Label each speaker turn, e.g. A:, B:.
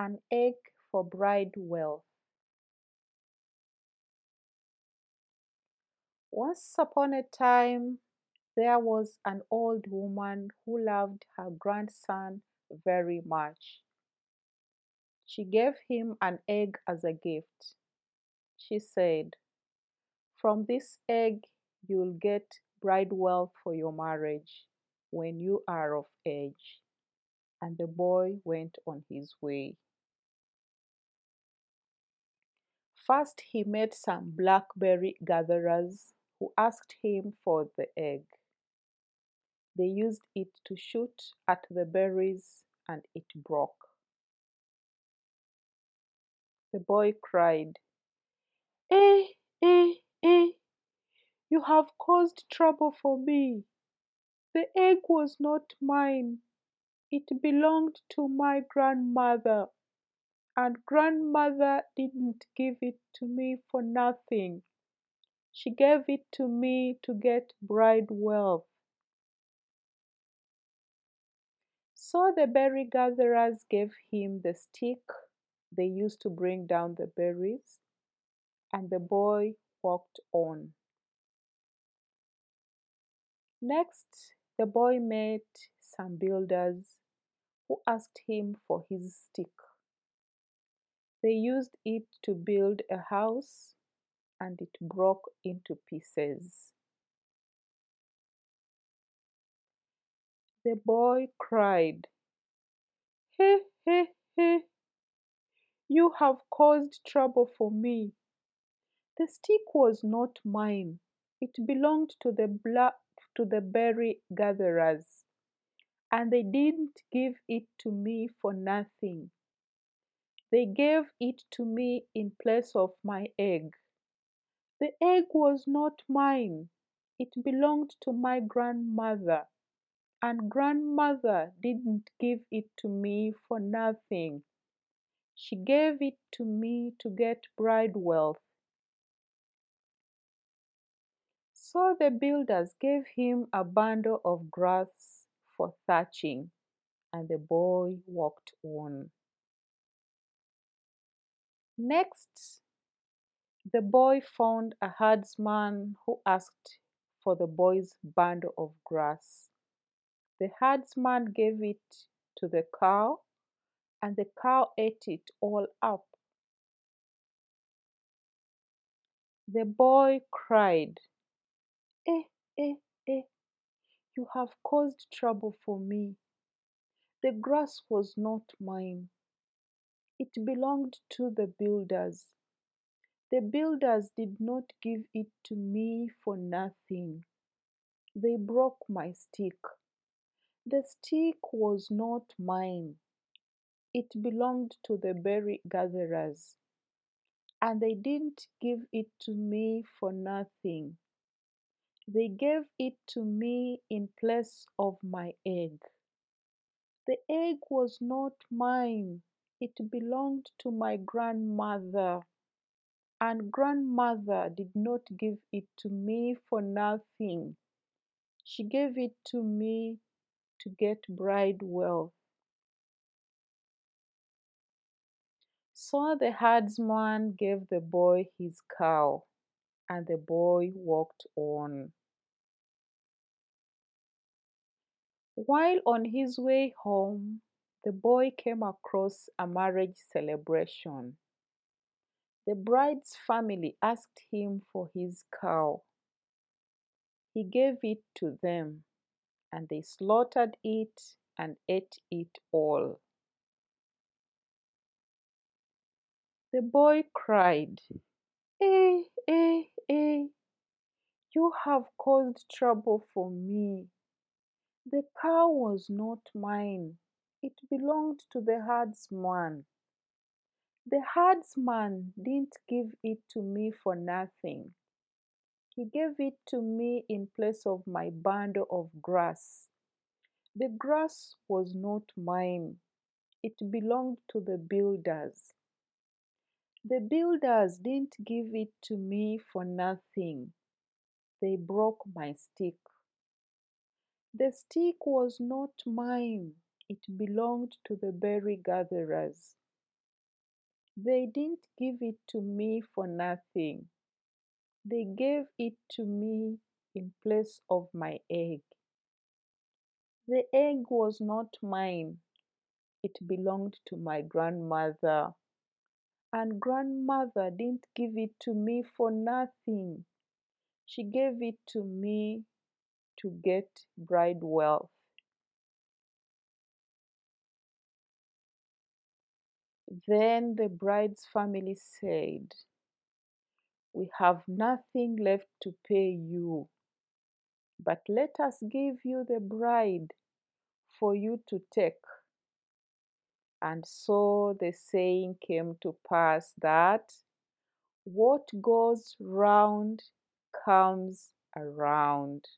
A: an egg for bride wealth. Once upon a time, there was an old woman who loved her grandson very much. She gave him an egg as a gift. She said, From this egg, you'll get bride wealth for your marriage when you are of age. And the boy went on his way. First, he met some blackberry gatherers who asked him for the egg. They used it to shoot at the berries and it broke. The boy cried, Eh, eh, eh, you have caused trouble for me. The egg was not mine. It belonged to my grandmother, and grandmother didn't give it to me for nothing. She gave it to me to get bride wealth. So the berry gatherers gave him the stick they used to bring down the berries, and the boy walked on. Next, the boy met some builders who asked him for his stick. They used it to build a house and it broke into pieces. The boy cried, He, he, he, you have caused trouble for me. The stick was not mine. It belonged to the black, to the berry gatherers, and they didn't give it to me for nothing. They gave it to me in place of my egg. The egg was not mine. It belonged to my grandmother, and grandmother didn't give it to me for nothing. She gave it to me to get bride wealth. So the builders gave him a bundle of grass for thatching, and the boy walked on. Next, the boy found a herdsman who asked for the boy's bundle of grass. The herdsman gave it to the cow, and the cow ate it all up. The boy cried, Eh, eh, eh, you have caused trouble for me. The grass was not mine. It belonged to the builders. The builders did not give it to me for nothing. They broke my stick. The stick was not mine. It belonged to the berry gatherers. And they didn't give it to me for nothing. They gave it to me in place of my egg. The egg was not mine. It belonged to my grandmother. And grandmother did not give it to me for nothing. She gave it to me to get bride wealth. So the herdsman gave the boy his cow, and the boy walked on. While on his way home, the boy came across a marriage celebration. The bride's family asked him for his cow. He gave it to them, and they slaughtered it and ate it all. The boy cried, Eh, eh, eh, you have caused trouble for me. The cow was not mine. It belonged to the herdsman. The herdsman didn't give it to me for nothing. He gave it to me in place of my bundle of grass. The grass was not mine. It belonged to the builders. The builders didn't give it to me for nothing. They broke my stick. The stick was not mine. It belonged to the berry gatherers. They didn't give it to me for nothing. They gave it to me in place of my egg. The egg was not mine. It belonged to my grandmother. And grandmother didn't give it to me for nothing. She gave it to me to get bride wealth. Then the bride's family said, We have nothing left to pay you, but let us give you the bride for you to take. And so the saying came to pass that what goes round comes around.